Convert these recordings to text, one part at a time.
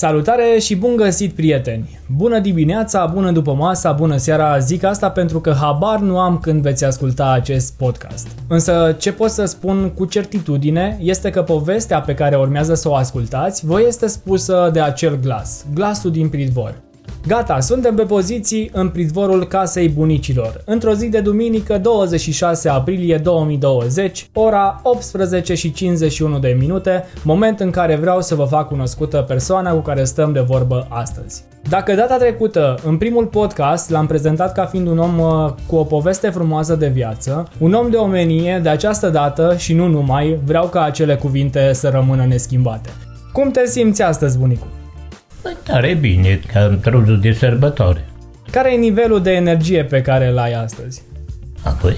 Salutare și bun găsit, prieteni! Bună dimineața, bună după masa, bună seara, zic asta pentru că habar nu am când veți asculta acest podcast. Însă ce pot să spun cu certitudine este că povestea pe care urmează să o ascultați vă este spusă de acel glas, glasul din pridvor. Gata, suntem pe poziții în pridvorul casei bunicilor. Într-o zi de duminică, 26 aprilie 2020, ora 18 și 51 de minute, moment în care vreau să vă fac cunoscută persoana cu care stăm de vorbă astăzi. Dacă data trecută, în primul podcast, l-am prezentat ca fiind un om uh, cu o poveste frumoasă de viață, un om de omenie, de această dată și nu numai, vreau ca acele cuvinte să rămână neschimbate. Cum te simți astăzi, bunicul? Păi tare bine, ca într-o de sărbătoare. Care e nivelul de energie pe care îl ai astăzi? Apoi,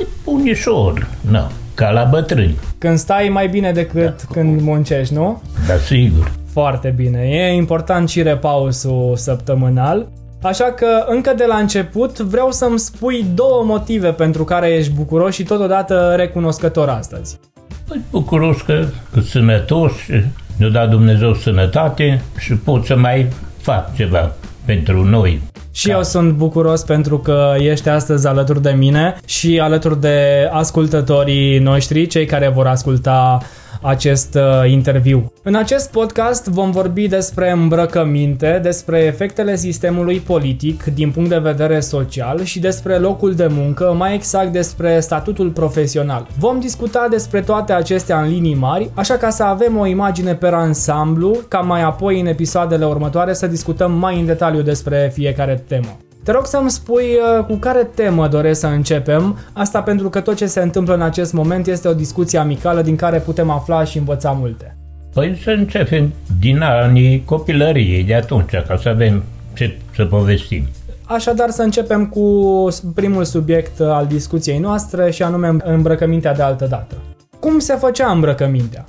e unișor, nu, ca la bătrâni. Când stai mai bine decât da. când muncești, nu? Da, sigur. Foarte bine. E important și repausul săptămânal. Așa că încă de la început vreau să-mi spui două motive pentru care ești bucuros și totodată recunoscător astăzi. Păi bucuros că, că sănătos, ne-a dat Dumnezeu sănătate și pot să mai fac ceva pentru noi. Și eu sunt bucuros pentru că ești astăzi alături de mine și alături de ascultătorii noștri, cei care vor asculta acest uh, interviu. În acest podcast vom vorbi despre îmbrăcăminte, despre efectele sistemului politic din punct de vedere social și despre locul de muncă, mai exact despre statutul profesional. Vom discuta despre toate acestea în linii mari, așa ca să avem o imagine pe ansamblu, ca mai apoi în episoadele următoare să discutăm mai în detaliu despre fiecare temă. Te rog să-mi spui uh, cu care temă doresc să începem, asta pentru că tot ce se întâmplă în acest moment este o discuție amicală din care putem afla și învăța multe. Păi să începem din anii copilăriei de atunci, ca să avem ce să povestim. Așadar să începem cu primul subiect al discuției noastre și anume îmbrăcămintea de altă dată. Cum se făcea îmbrăcămintea?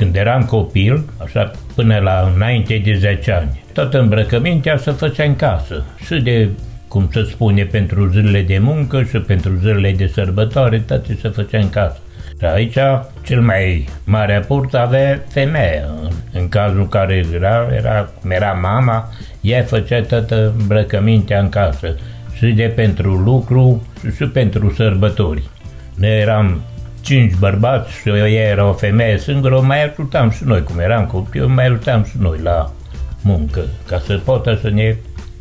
Uh, când eram copil, așa până la înainte de 10 ani, toată îmbrăcămintea se făcea în casă. Și de, cum se spune, pentru zilele de muncă și pentru zilele de sărbătoare, toate se făcea în casă. Și aici, cel mai mare aport avea femeia. În cazul care era, era, cum era mama, ea făcea toată îmbrăcămintea în casă. Și de pentru lucru și pentru sărbători. Noi eram cinci bărbați și ea era o femeie singură, o mai ajutam și noi, cum eram copii, mai ajutam și noi la muncă, ca să poată să ne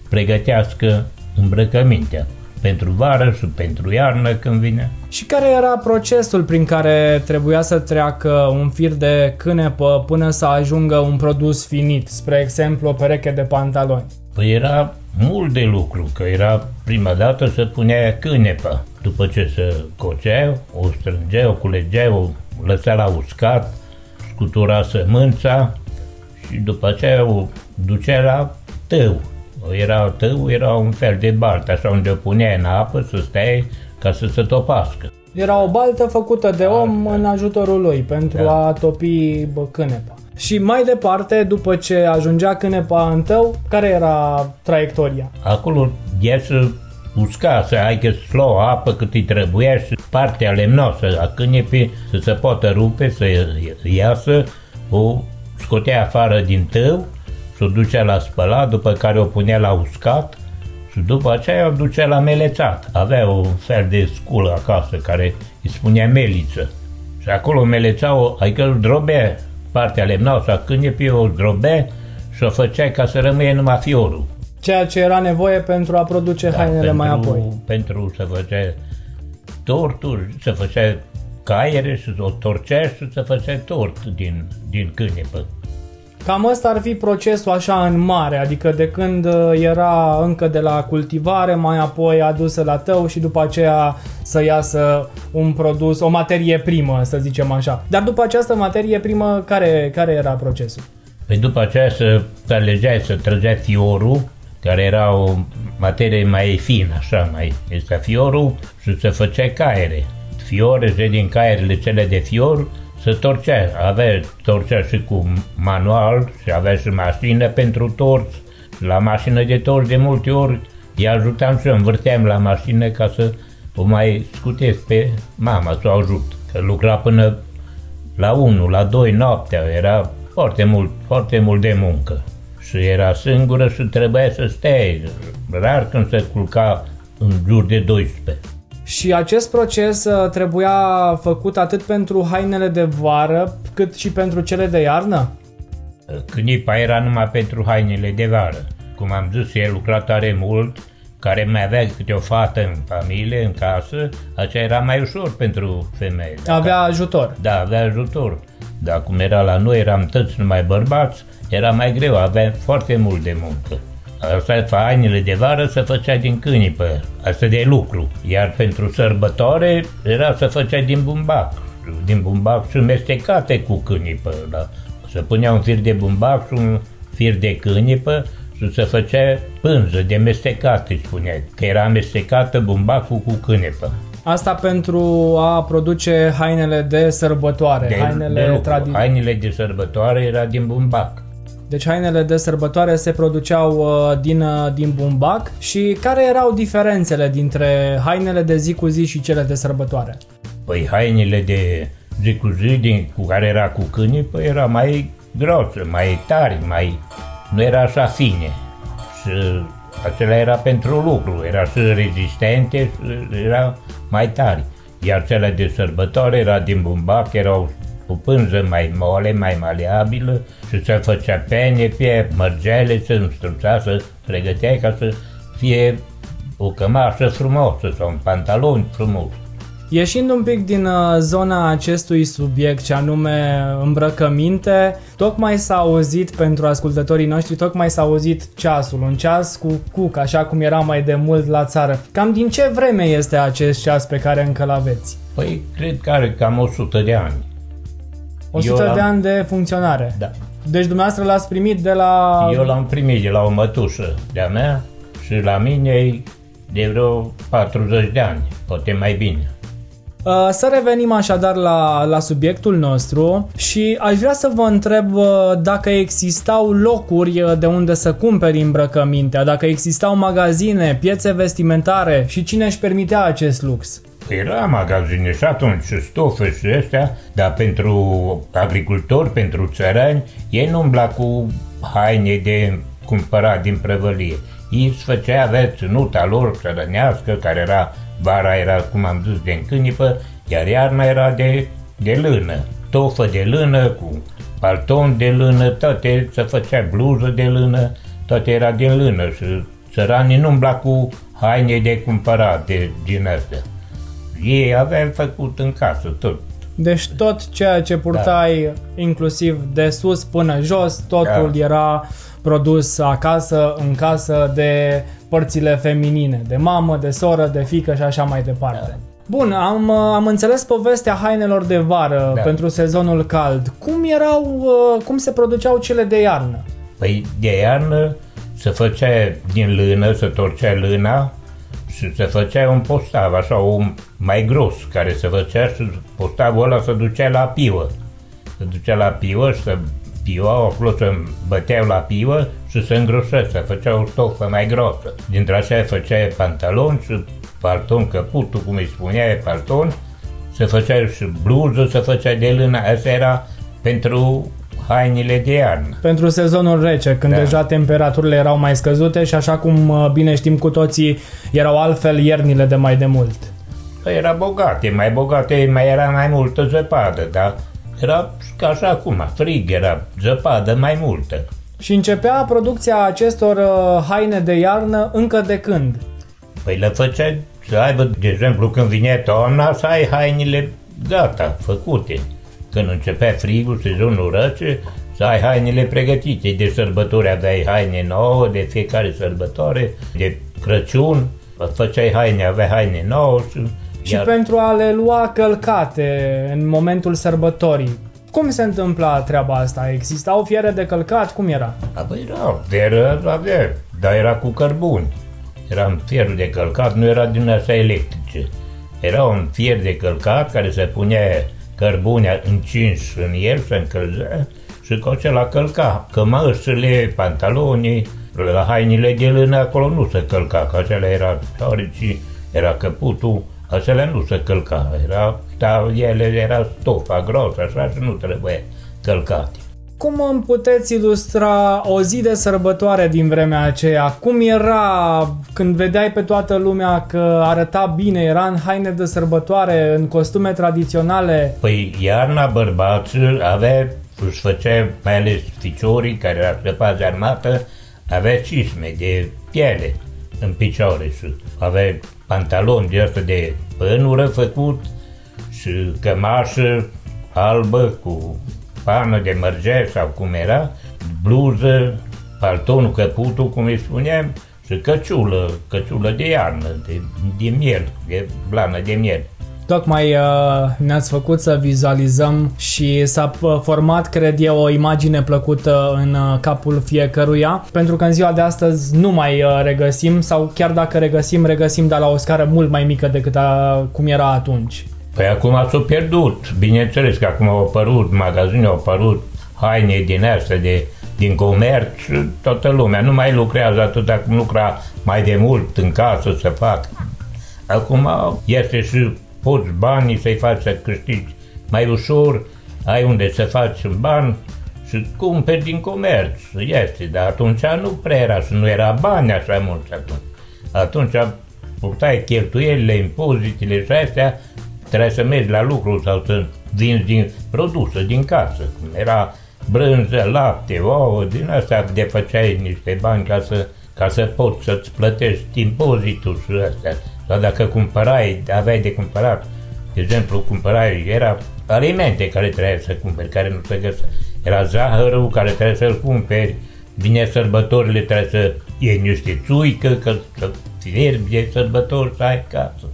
pregătească îmbrăcămintea pentru vară și pentru iarnă când vine. Și care era procesul prin care trebuia să treacă un fir de cânepă până să ajungă un produs finit, spre exemplu o pereche de pantaloni? Păi era mult de lucru, că era prima dată să punea cânepă. După ce se cocea, o strângea, o culegea, o lăsa la uscat, scutura sămânța și după aceea o ducea la tău. Era tău, era un fel de baltă, așa unde o punea în apă să stea ca să se topască. Era o baltă făcută de om în ajutorul lui pentru da. a topi bă, cânepa. Și mai departe, după ce ajungea cânepa în tău, care era traiectoria? Acolo ea să usca, să ai că slua apă cât îi trebuia și partea lemnoasă a cânepii să se poată rupe, să iasă, o scotea afară din tău și o ducea la spălat, după care o punea la uscat și după aceea o ducea la melețat. Avea un fel de sculă acasă care îi spunea meliță. Și acolo melețau, adică îl drobea partea lemnoasă a câinepii, o zdrobea și o făcea ca să rămâie numai fiorul. Ceea ce era nevoie pentru a produce da, hainele pentru, mai apoi. Pentru să făcea torturi, să făcea caiere și o torcea și să făcea tort din, din cânepă. Cam ăsta ar fi procesul așa în mare, adică de când uh, era încă de la cultivare, mai apoi adusă la tău și după aceea să iasă un produs, o materie primă, să zicem așa. Dar după această materie primă, care, care era procesul? Păi după aceea să alegeai, să trăgea fiorul, care era o materie mai fină, așa, mai este fiorul și se făcea caiere. Fiore, din caierele cele de fior, să torcea. Avea torcea și cu manual și avea și mașină pentru torți. La mașină de torți de multe ori îi ajutam și eu, învârteam la mașină ca să o mai scutesc pe mama să o ajut. Că lucra până la 1, la 2 noaptea, era foarte mult, foarte mult de muncă. Și era singură și trebuia să stea. Rar când se culca în jur de 12. Și acest proces uh, trebuia făcut atât pentru hainele de vară, cât și pentru cele de iarnă? Cânipa era numai pentru hainele de vară. Cum am zis, el lucra tare mult, care mai avea câte o fată în familie, în casă, așa era mai ușor pentru femeie. Avea ajutor. Da, avea ajutor. Dar cum era la noi, eram toți numai bărbați, era mai greu, avea foarte mult de muncă. Asta hainele de vară se făcea din câinipă, asta de lucru. Iar pentru sărbătoare era să făcea din bumbac. Din bumbac și mestecate cu câinipă. Da? Se punea un fir de bumbac și un fir de câinipă și se făcea pânză de mestecate, spunea, că era amestecată bumbacul cu câinipă. Asta pentru a produce hainele de sărbătoare, De, hainele de lucru. tradiționale. Hainele de sărbătoare era din bumbac. Deci hainele de sărbătoare se produceau uh, din, uh, din bumbac și care erau diferențele dintre hainele de zi cu zi și cele de sărbătoare? Păi hainele de zi cu zi din, cu care era cu câinii, păi era mai grosă, mai tari, mai... nu era așa fine. Și acela era pentru lucru, era și rezistente, și era mai tari. Iar cele de sărbătoare era din bumbac, erau cu pânză mai mole, mai maleabilă și se făcea pene pe mărgele, se înstruța, să pregăteai ca să fie o cămașă frumoasă sau un pantalon frumos. Ieșind un pic din uh, zona acestui subiect, ce anume îmbrăcăminte, tocmai s-a auzit pentru ascultătorii noștri, tocmai s-a auzit ceasul, un ceas cu cuc, așa cum era mai de mult la țară. Cam din ce vreme este acest ceas pe care încă l aveți? Păi, cred că are cam 100 de ani. 100 l-am- de ani de funcționare. Da. Deci dumneavoastră l-ați primit de la... Eu l-am primit de la o mătușă de-a mea și la mine e de vreo 40 de ani, poate mai bine. Uh, Să revenim așadar la, la subiectul nostru și aș vrea să vă întreb uh, dacă existau locuri uh, de unde să cumperi îmbrăcămintea, dacă existau magazine, piețe vestimentare și cine își permitea acest lux. Era magazine și atunci și stofe și astea, dar pentru agricultori, pentru țărani, ei nu umbla cu haine de cumpărat din prăvălie. Ei îți făcea, avea ținuta lor țărănească, care era, vara era, cum am zis, de încânipă, iar iarna era de, de lână. Tofă de lână, cu palton de lână, toate se făcea bluză de lână, toate era din lână și țăranii nu umbla cu haine de cumpărat de, din astea. Ei aveau făcut în casă tot. Deci tot ceea ce purtai, da. inclusiv de sus până jos, totul Da. era produs acasă, în casă, de părțile feminine, de mamă, de soră, de fică și așa mai departe. Da. Bun, am, am înțeles povestea hainelor de vară Da. pentru sezonul cald. Cum erau, uh, cum se produceau cele de iarnă? Păi de iarnă se făcea din lână, se torcea lâna și se făcea un postav, așa, un mai gros, care se făcea și postavul ăla se ducea la piuă. Se ducea la piuă și se piuau, acolo se băteau la piuă și se îngrosea, se făcea o stofă mai grosă. Dintre așa făcea pantalon și palton, căputul, cum îi spunea, palton, se făcea și bluză, se făcea de lână, asta era pentru hainele de iarnă. Pentru sezonul rece, când Da. deja temperaturile erau mai scăzute și așa cum uh, bine știm cu toții, erau altfel iernile de mai de mult. Păi era bogate, mai bogate, mai era mai multă zăpadă, dar era ca așa acum, frig, era zăpadă mai multă. Și începea producția acestor uh, haine de iarnă încă de când? Păi le făcea să aibă, de exemplu, când vine toamna, să ai hainele gata, făcute. Când începea frigul, sezonul rece, să ai hainele pregătite. De sărbători aveai haine nouă, de fiecare sărbătoare, de Crăciun, făceai haine, aveai haine nouă și... Și pentru a le lua călcate în momentul sărbătorii. Cum se întâmpla treaba asta? Existau fiere de călcat? Cum era? Apoi era, veră avea, dar era cu cărbuni. Era un fier de călcat, nu era din astea electrice. Era un fier de călcat care se punea cărbune încinși în el, se încălzea și cu acela călca. Cămășile, pantalonii, la hainele de lână acolo nu se călca, că acela era șoareci, era căputul, acelea nu se călca, era, da, ele era stofa gros, așa și nu trebuie călcate. Cum îmi puteți ilustra o zi de sărbătoare din vremea aceea? Cum era când vedeai pe toată lumea că arăta bine, era în haine de sărbătoare, în costume tradiționale? Păi iarna bărbații avea, își făcea, mai ales ficiorii care era scăpat de armată, avea cisme de piele în picioare și avea pantaloni de asta de pânură făcut și cămașă albă cu pană de mărgea sau cum era, bluză, paltonul, căputul, cum îi spuneam, și căciulă, căciulă de iarnă, de, de miel, de blană de miel. Tocmai uh, ne-ați făcut să vizualizăm și s-a uh, format, cred eu, o imagine plăcută în uh, capul fiecăruia, pentru că în ziua de astăzi nu mai uh, regăsim sau chiar dacă regăsim, regăsim dar la o scară mult mai mică decât a, cum era atunci. Păi acum s-au pierdut. Bineînțeles că acum au apărut magazine, au apărut haine din astea de, din comerț, toată lumea. Nu mai lucrează atât cum lucra mai de mult în casă să fac. Acum este și poți banii să-i faci să câștigi mai ușor, ai unde să faci bani și cumperi din comerț, este, dar atunci nu prea era și nu era bani așa mulți atunci. Atunci purtai cheltuielile, impozitele și astea Trebuia să mergi la lucru sau să vinzi din produse din casă, cum era brânză, lapte, ouă, din asta de făceai niște bani ca să, ca să poți să-ți plătești impozitul și astea. Sau dacă cumpărai, aveai de cumpărat, de exemplu, cumpărai, era alimente care trebuia să cumperi, care nu se găsea. Era zahărul care trebuie să-l cumperi, vine sărbătorile, trebuie să iei niște țuică, că să fierbi de sărbători să ai casă.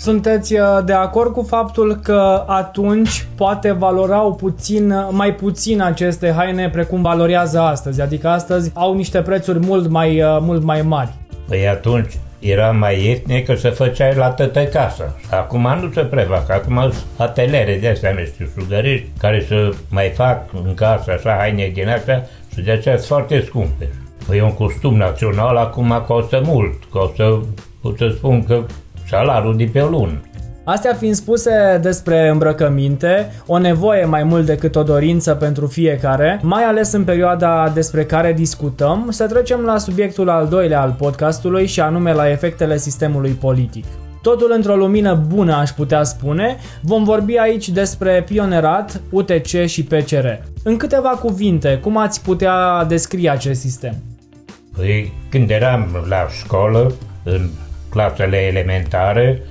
Sunteți uh, de acord cu faptul că atunci poate valorau puțin, mai puțin aceste haine precum valorează astăzi? Adică astăzi au niște prețuri mult mai, uh, mult mai mari. Păi atunci era mai ieftin că să făceai la tătă casă. Acum nu se prefac, acum sunt atelere de astea, nu știu, sugăriști, care să mai fac în casă așa haine din astea și de aceea sunt foarte scumpe. Păi un costum național acum costă mult, costă, pot să spun că salariul de pe o lună. Astea fiind spuse despre îmbrăcăminte, o nevoie mai mult decât o dorință pentru fiecare, mai ales în perioada despre care discutăm, să trecem la subiectul al doilea al podcastului și anume la efectele sistemului politic. Totul într-o lumină bună, aș putea spune, vom vorbi aici despre pionerat, UTC și PCR. În câteva cuvinte, cum ați putea descrie acest sistem? Păi, când eram la școală, în clasele elementare,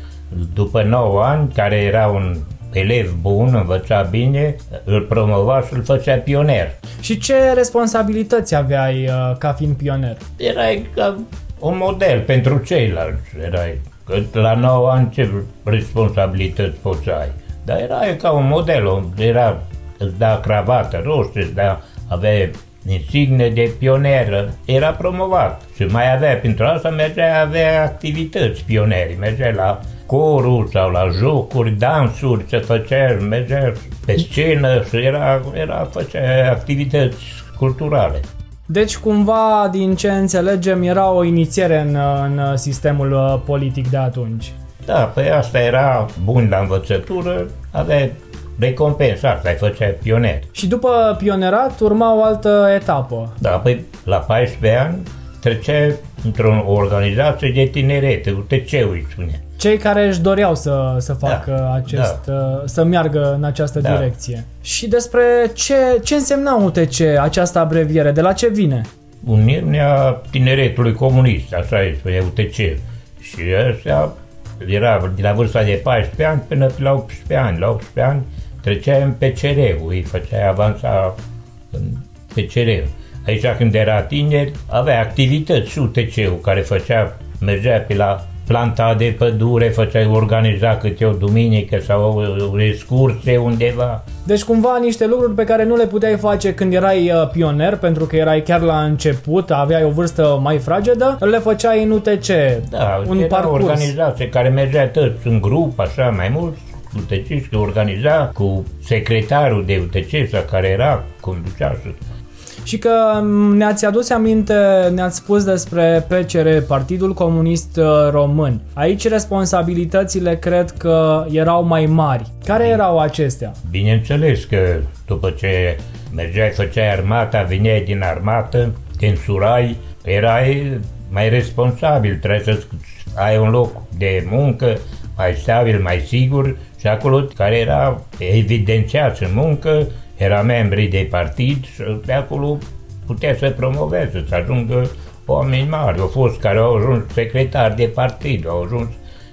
după 9 ani, care era un elev bun, învăța bine, îl promova și îl făcea pioner. Și ce responsabilități aveai uh, ca fiind pioner? Erai ca un model pentru ceilalți. Erai, că la 9 ani ce responsabilități poți să ai? Dar era ca un model, era, îți da cravată roșie, îți da, avea insigne de pioner, era promovat și mai avea, pentru asta mergea, avea activități pioneri, mergea la corul sau la jocuri, dansuri, se făcea, mergea pe scenă și era, era făcea activități culturale. Deci, cumva, din ce înțelegem, era o inițiere în, în sistemul uh, politic de atunci. Da, păi asta era bun la învățătură, avea recompensat, ai făcea pioner. Și după pionerat urma o altă etapă. Da, păi la 14 ani trecea într-o organizație de tineret, UTC-ul spune. Cei care își doreau să, să da, facă da, acest, da. să meargă în această da. direcție. Și despre ce, ce însemna UTC, această abreviere, de la ce vine? Uniunea Tineretului Comunist, așa este, UTC. Și ăsta era de la vârsta de 14 ani până la 18 ani. La 18 ani trecea în PCR-ul, îi făcea avansa în PCR. Aici când era tineri, avea activități și UTC-ul care făcea, mergea pe la planta de pădure, făcea organiza câte o duminică sau o excursie undeva. Deci cumva niște lucruri pe care nu le puteai face când erai uh, pioner, pentru că erai chiar la început, aveai o vârstă mai fragedă, le făceai în UTC. Da, un era parcurs. o organizație care mergea tot în grup, așa, mai mult, UTC și organiza cu secretarul de UTC sau care era, conducea și și că ne-ați adus aminte, ne-ați spus despre PCR, Partidul Comunist uh, Român. Aici responsabilitățile cred că erau mai mari. Care erau acestea? Bineînțeles că după ce mergeai, făceai armata, veneai din armată, te însurai, erai mai responsabil, trebuie să ai un loc de muncă mai stabil, mai sigur și acolo care era evidențiat în muncă, era membri de partid și de acolo putea să promoveze, să ajungă oameni mari. Au fost care au ajuns secretari de partid, au ajuns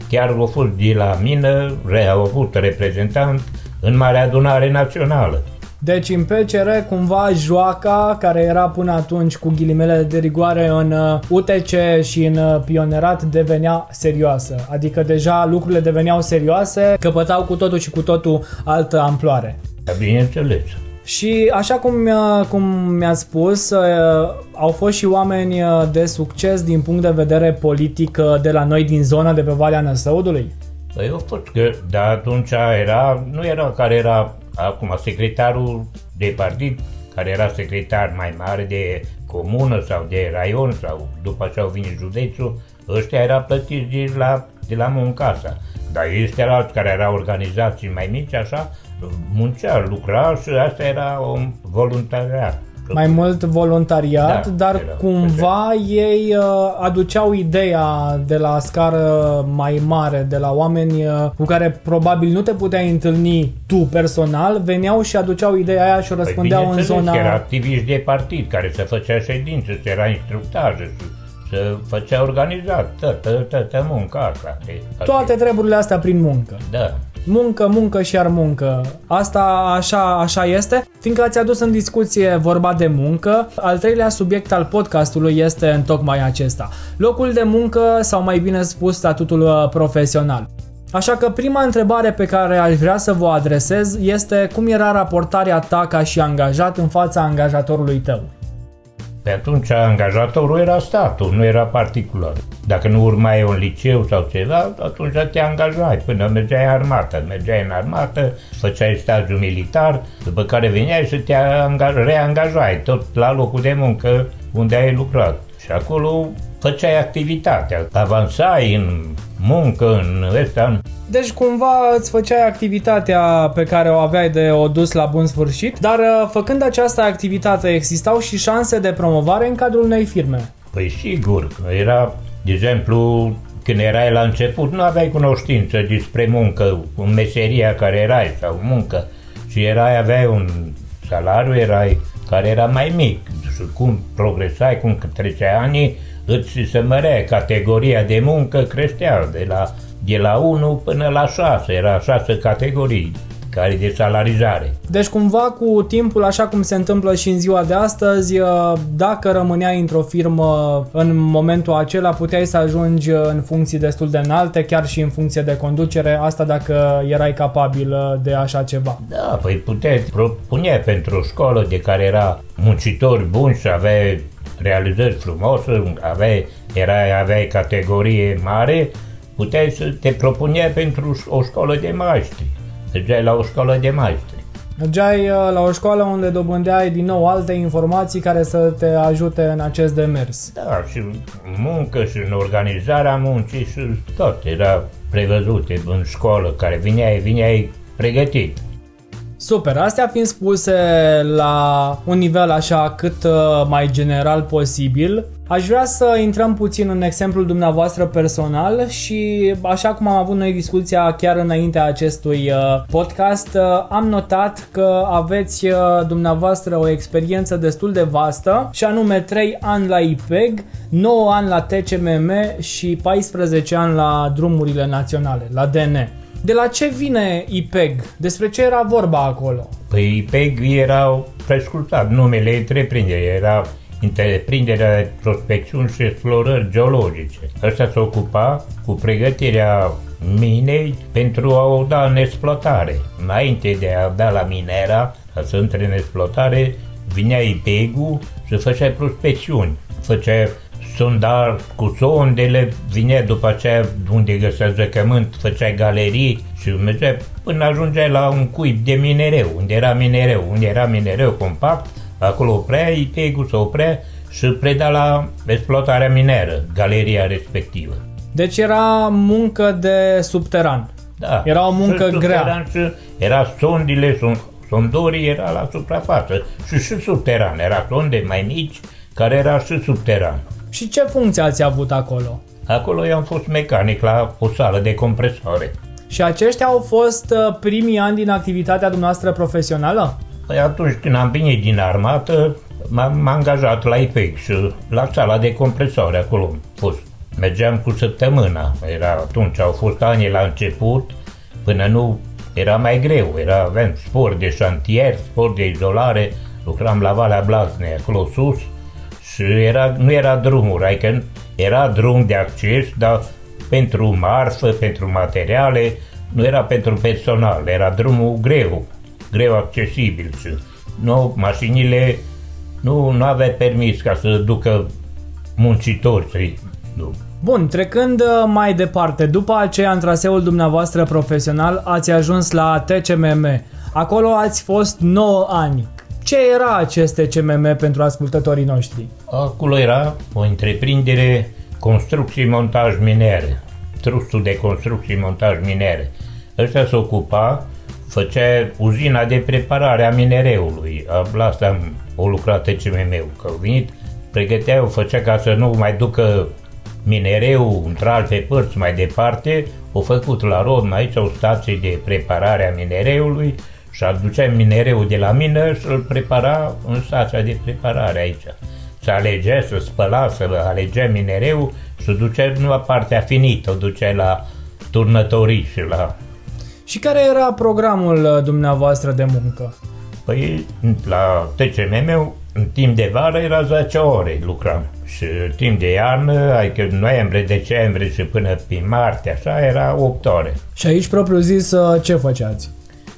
chiar au fost de la mină, au avut reprezentant în Marea Adunare Națională. Deci în PCR cumva joaca care era până atunci cu ghilimele de rigoare în UTC uh, și în uh, pionerat devenea serioasă. Adică deja lucrurile deveneau serioase, căpătau cu totul și cu totul altă amploare. Da, bineînțeles. Și așa cum mi-a, cum mi-a spus, uh, au fost și oameni de succes din punct de vedere politic de la noi din zona de pe Valea Năsăudului? Păi au fost că, dar atunci era, nu era care era acum secretarul de partid, care era secretar mai mare de comună sau de raion sau după ce au venit județul, ăștia era plătiți de la, de la Muncasa. Dar ăștia alți care erau organizații mai mici, așa, muncea, lucra și asta era un voluntariat mai mult voluntariat, da, dar era, cumva perfect. ei uh, aduceau ideea de la scară mai mare, de la oameni uh, cu care probabil nu te puteai întâlni tu personal, veneau și aduceau ideea aia și o păi răspundeau păi, în zona... era activiști de partid care se făcea ședințe, se era instructaje, să făcea organizat toată, toată munca asta. Toate treburile astea prin muncă. Da muncă, muncă și iar muncă. Asta așa, așa este, fiindcă ați adus în discuție vorba de muncă. Al treilea subiect al podcastului este în tocmai acesta. Locul de muncă sau mai bine spus statutul uh, profesional. Așa că prima întrebare pe care aș vrea să vă adresez este cum era raportarea ta ca și angajat în fața angajatorului tău? Pe atunci angajatorul era statul, nu era particular. Dacă nu urmai un liceu sau ceva, atunci te angajai până mergeai în armată. Mergeai în armată, făceai stagiul militar, după care veneai să te reangajai tot la locul de muncă unde ai lucrat. Și acolo făceai activitatea, avansai în muncă, în ăsta. Deci cumva îți făceai activitatea pe care o aveai de o dus la bun sfârșit, dar uh, făcând această activitate existau și șanse de promovare în cadrul unei firme. Păi sigur, era, de exemplu, când erai la început, nu aveai cunoștință despre muncă, în meseria care erai sau muncă și erai, aveai un salariu, erai care era mai mic. Și cum progresai, cum treceai anii, îți se mărea categoria de muncă, creștea de la, de la 1 până la 6, era 6 categorii care de salarizare. Deci cumva cu timpul, așa cum se întâmplă și în ziua de astăzi, uh, dacă rămâneai într-o firmă în momentul acela, puteai să ajungi în funcții destul de înalte, chiar și în funcție de conducere, asta dacă erai capabil uh, de așa ceva. Da, păi puteai propune pentru o școală de care era muncitori buni și aveai realizări frumoase, aveai, era, aveai categorie mare, puteai să te propuneai pentru o școală de maestri. Mergeai la o școală de maestri. Mergeai uh, la o școală unde dobândeai din nou alte informații care să te ajute în acest demers. Da, și muncă și în organizarea muncii și tot era prevăzute în școală, care vineai, vineai pregătit. Super, astea fiind spuse la un nivel așa cât uh, mai general posibil, aș vrea să intrăm puțin în exemplul dumneavoastră personal și așa cum am avut noi discuția chiar înaintea acestui uh, podcast, uh, am notat că aveți dumneavoastră o experiență destul de vastă și anume 3 ani la IPEG, 9 ani la TCMM și 14 ani la drumurile naționale, la DN. De la ce vine IPEG? Despre ce era vorba acolo? Păi IPEG era prescultat numele întreprinderii, era întreprinderea de prospecțiuni și explorări geologice. Ăsta se ocupa cu pregătirea minei pentru a o da în exploatare. Înainte de a da la minera, ca să intre în exploatare, vinea IPEG-ul și făcea prospecțiuni. Făcea sonda cu sondele, vine după aceea unde găsea zăcământ, făcea galerii și mergea până ajungea la un cuib de minereu, unde era minereu, unde era minereu compact, acolo oprea, IPEG-ul se oprea și preda la exploatarea mineră, galeria respectivă. Deci era muncă de subteran. Da. Era o muncă grea. Și era sondile, Sondorii era la suprafață și și subteran. Era sonde mai mici care era și subteran. Și ce funcție ați avut acolo? Acolo eu am fost mecanic la o sală de compresoare. Și aceștia au fost uh, primii ani din activitatea dumneavoastră profesională? Păi atunci când am venit din armată, m-am angajat la IPEX, la sala de compresoare, acolo am fost. Mergeam cu săptămâna, era atunci, au fost ani la început, până nu era mai greu, era, aveam spor de șantier, spor de izolare, lucram la Valea Blaznei, acolo sus, și era, nu era drumuri, adică era drum de acces, dar pentru marfă, pentru materiale, nu era pentru personal, era drumul greu, greu accesibil și nu, mașinile nu, nu avea permis ca să ducă muncitori să nu. Bun, trecând uh, mai departe, după aceea în traseul dumneavoastră profesional ați ajuns la TCMM. Acolo ați fost 9 ani. Ce era acest TCMM pentru ascultătorii noștri? Acolo era o întreprindere construcții montaj minere, trustul de construcții montaj minere. Ăsta se ocupa, făcea uzina de preparare a minereului. La asta am o lucrat TCMM-ul, că au venit, pregăteau, făcea ca să nu mai ducă minereu într-alte părți mai departe, au făcut la Rodna aici o stație de preparare a minereului și aducea minereul de la mină și îl prepara în stația de preparare aici. Să alegea, să spăla, să alegea minereu și ducea numai partea finită, o ducea la turnătorii și la... Și care era programul uh, dumneavoastră de muncă? Păi la TCM-ul în timp de vară era 10 ore lucram și timp de iarnă, adică noiembrie, decembrie și până pe martie, așa, era 8 ore. Și aici, propriu zis, uh, ce făceați?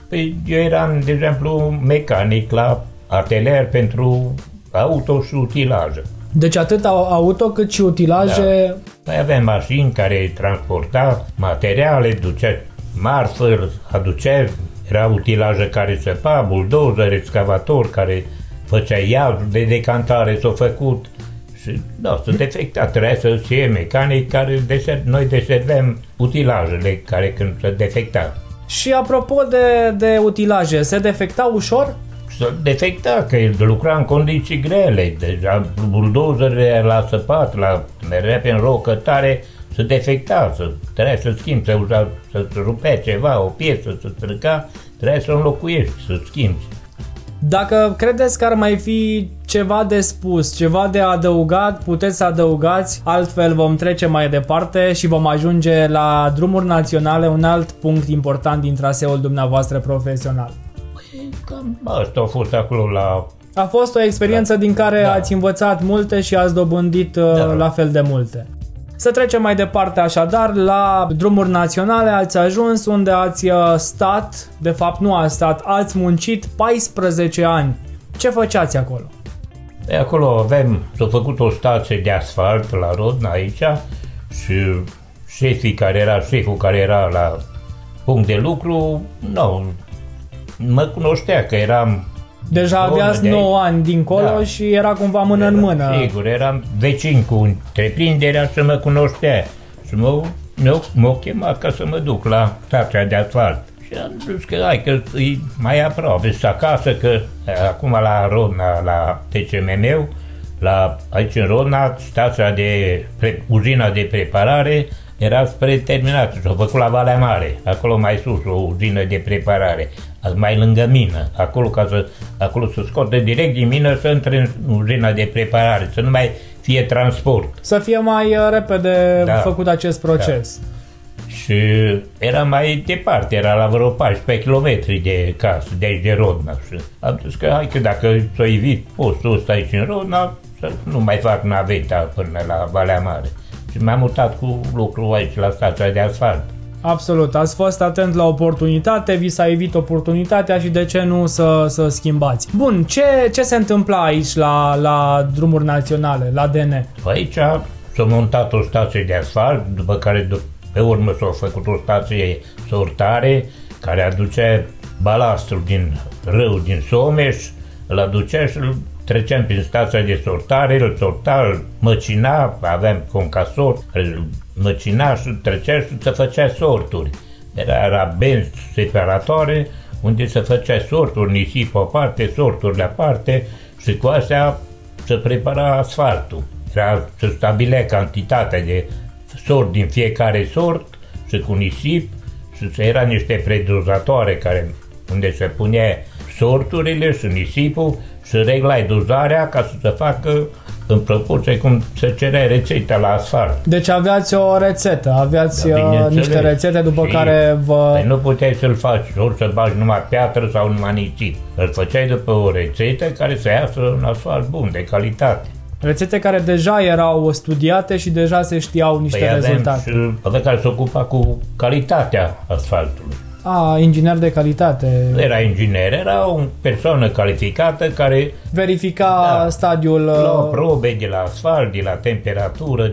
Păi eu eram, de exemplu, mecanic la atelier pentru auto și utilaje. Deci atât auto cât și utilaje... Da. Păi aveam mașini care transporta materiale, ducea marfă, aducea, era utilaje care săpa, buldozer, excavator care făcea iazul de decantare, s-a făcut și da, sunt defectat, trebuie să fie mecanic care deser, noi deservem utilajele care când se defecta. Și apropo de, de utilaje, se defecta ușor? Se defecta, că el lucra în condiții grele, deja buldozerele la săpat, la merea pe rocă tare, se defecta, să, trebuie să schimbi, să, uza, să rupea ceva, o piesă, să strica, trebuie să înlocuiești, să schimbi. Dacă credeți că ar mai fi ceva de spus, ceva de adăugat, puteți să adăugați, altfel vom trece mai departe și vom ajunge la drumuri naționale, un alt punct important din traseul dumneavoastră profesional. Păi, cam asta a fost acolo la... A fost o experiență da. din care da. ați învățat multe și ați dobândit uh, da. la fel de multe. Să trecem mai departe așadar la drumuri naționale ați ajuns unde ați uh, stat, de fapt nu ați stat, ați muncit 14 ani. Ce făceați acolo? De acolo avem, s-a făcut o stație de asfalt la Rodna aici și șefii care era, șeful care era la punct de lucru, nu, mă cunoștea că eram Deja aveați de 9 ani dincolo da. și era cumva mână era, în mână. Sigur, eram vecin cu întreprinderea să mă cunoștea și mă, mă, m-a chemat ca să mă duc la stația de asfalt. Și am zis că hai că e mai aproape, să acasă, că acum la Rodna, la TCMM-ul, la, aici în Rodna, stația de, pre, uzina de preparare, era spre terminat și s-a făcut la Valea Mare, acolo mai sus, o uzină de preparare, mai lângă mină, acolo, ca să, acolo să scoate direct din mină să intre în uzina de preparare, să nu mai fie transport. Să fie mai uh, repede da. făcut acest proces. Da. Și era mai departe, era la vreo 14 km de casă, de aici de Rodna. Și am zis că hai că dacă s-a evit postul ăsta aici în Rodna, să nu mai fac naveta până la Valea Mare. Și m-am mutat cu lucru aici la stația de asfalt. Absolut, ați fost atent la oportunitate, vi s-a evit oportunitatea și de ce nu să, să schimbați. Bun, ce, ce se întâmplă aici la, la drumuri naționale, la DN? Aici s-a montat o stație de asfalt, după care pe urmă s-a făcut o stație sortare care aduce balastul din râu din Someș, îl aducea și îl treceam prin stația de sortare, îl sorta, îl măcina, aveam concasor, îl măcina și trecea și se făcea sorturi. Era, era benzi separatoare, unde se făcea sorturi, nisip o parte, sorturi la parte și cu astea se prepara asfaltul. Era, se stabilea cantitatea de sort din fiecare sort și cu nisip și era niște predozatoare care, unde se punea sorturile și nisipul și reglai dozarea ca să se facă în proporție cum se cerea rețeta la asfalt. Deci aveați o rețetă, aveați da, niște rețete după și care vă... Păi nu puteai să-l faci, ori să bagi numai piatră sau numai nisip. Îl făceai după o rețetă care să iasă un asfalt bun, de calitate. Rețete care deja erau studiate și deja se știau niște păi rezultate. și avea care se ocupa cu calitatea asfaltului. A, inginer de calitate. Era inginer, era o persoană calificată care verifica da, stadiul... La uh, probe de la asfalt, de la temperatură.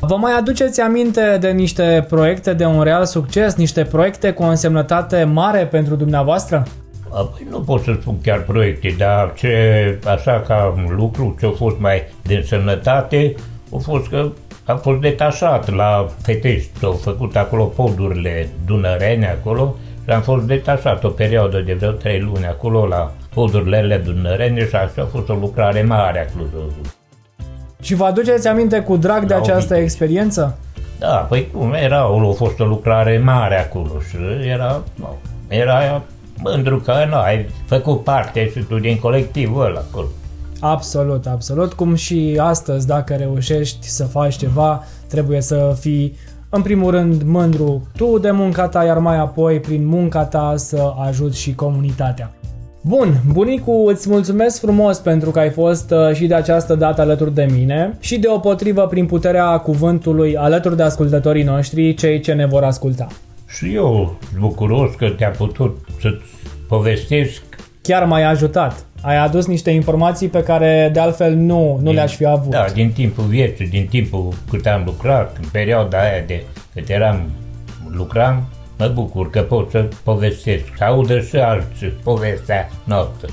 Vă mai aduceți aminte de niște proiecte de un real succes, niște proiecte cu o însemnătate mare pentru dumneavoastră? Păi nu pot să spun chiar proiecte, dar ce, așa ca un lucru ce a fost mai de însemnătate, a fost că am fost detașat la Fetești, au făcut acolo podurile dunărene acolo și am fost detașat o perioadă de vreo trei luni acolo la podurile dunărene și așa a fost o lucrare mare a Clujului. Și vă aduceți aminte cu drag de această obicei. experiență? Da, păi cum era, a fost o lucrare mare acolo și era, era mândru că nu, ai făcut parte și tu din colectivul ăla acolo. Absolut, absolut. Cum și astăzi, dacă reușești să faci ceva, trebuie să fii în primul rând mândru tu de munca ta, iar mai apoi prin munca ta să ajuți și comunitatea. Bun, bunicu, îți mulțumesc frumos pentru că ai fost uh, și de această dată alături de mine și de o potrivă prin puterea cuvântului alături de ascultătorii noștri, cei ce ne vor asculta. Și eu bucuros că te-a putut să-ți povestesc. Chiar m-ai ajutat ai adus niște informații pe care de altfel nu, nu din, le-aș fi avut. Da, din timpul vieții, din timpul cât am lucrat, în perioada aia de cât eram, lucram, mă bucur că pot să povestesc, să audă și alții povestea noastră.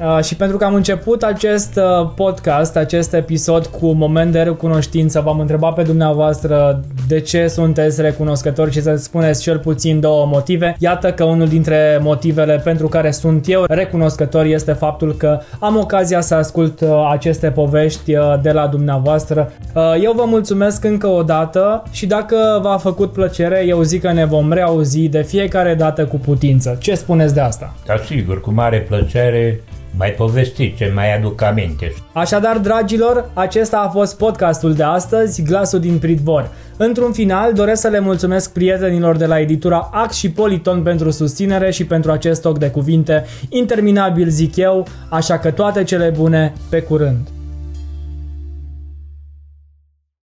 Uh, și pentru că am început acest uh, podcast, acest episod cu moment de recunoștință, v-am întrebat pe dumneavoastră de ce sunteți recunoscători și să spuneți cel puțin două motive. Iată că unul dintre motivele pentru care sunt eu recunoscător este faptul că am ocazia să ascult uh, aceste povești de la dumneavoastră. Eu vă mulțumesc încă o dată și dacă v-a făcut plăcere, eu zic că ne vom reauzi de fiecare dată cu putință. Ce spuneți de asta? Da, sigur, cu mare plăcere mai povesti ce mai aduc aminte. Așadar, dragilor, acesta a fost podcastul de astăzi, Glasul din Pridvor. Într-un final, doresc să le mulțumesc prietenilor de la editura Ax și Politon pentru susținere și pentru acest toc de cuvinte interminabil, zic eu, așa că toate cele bune, pe curând!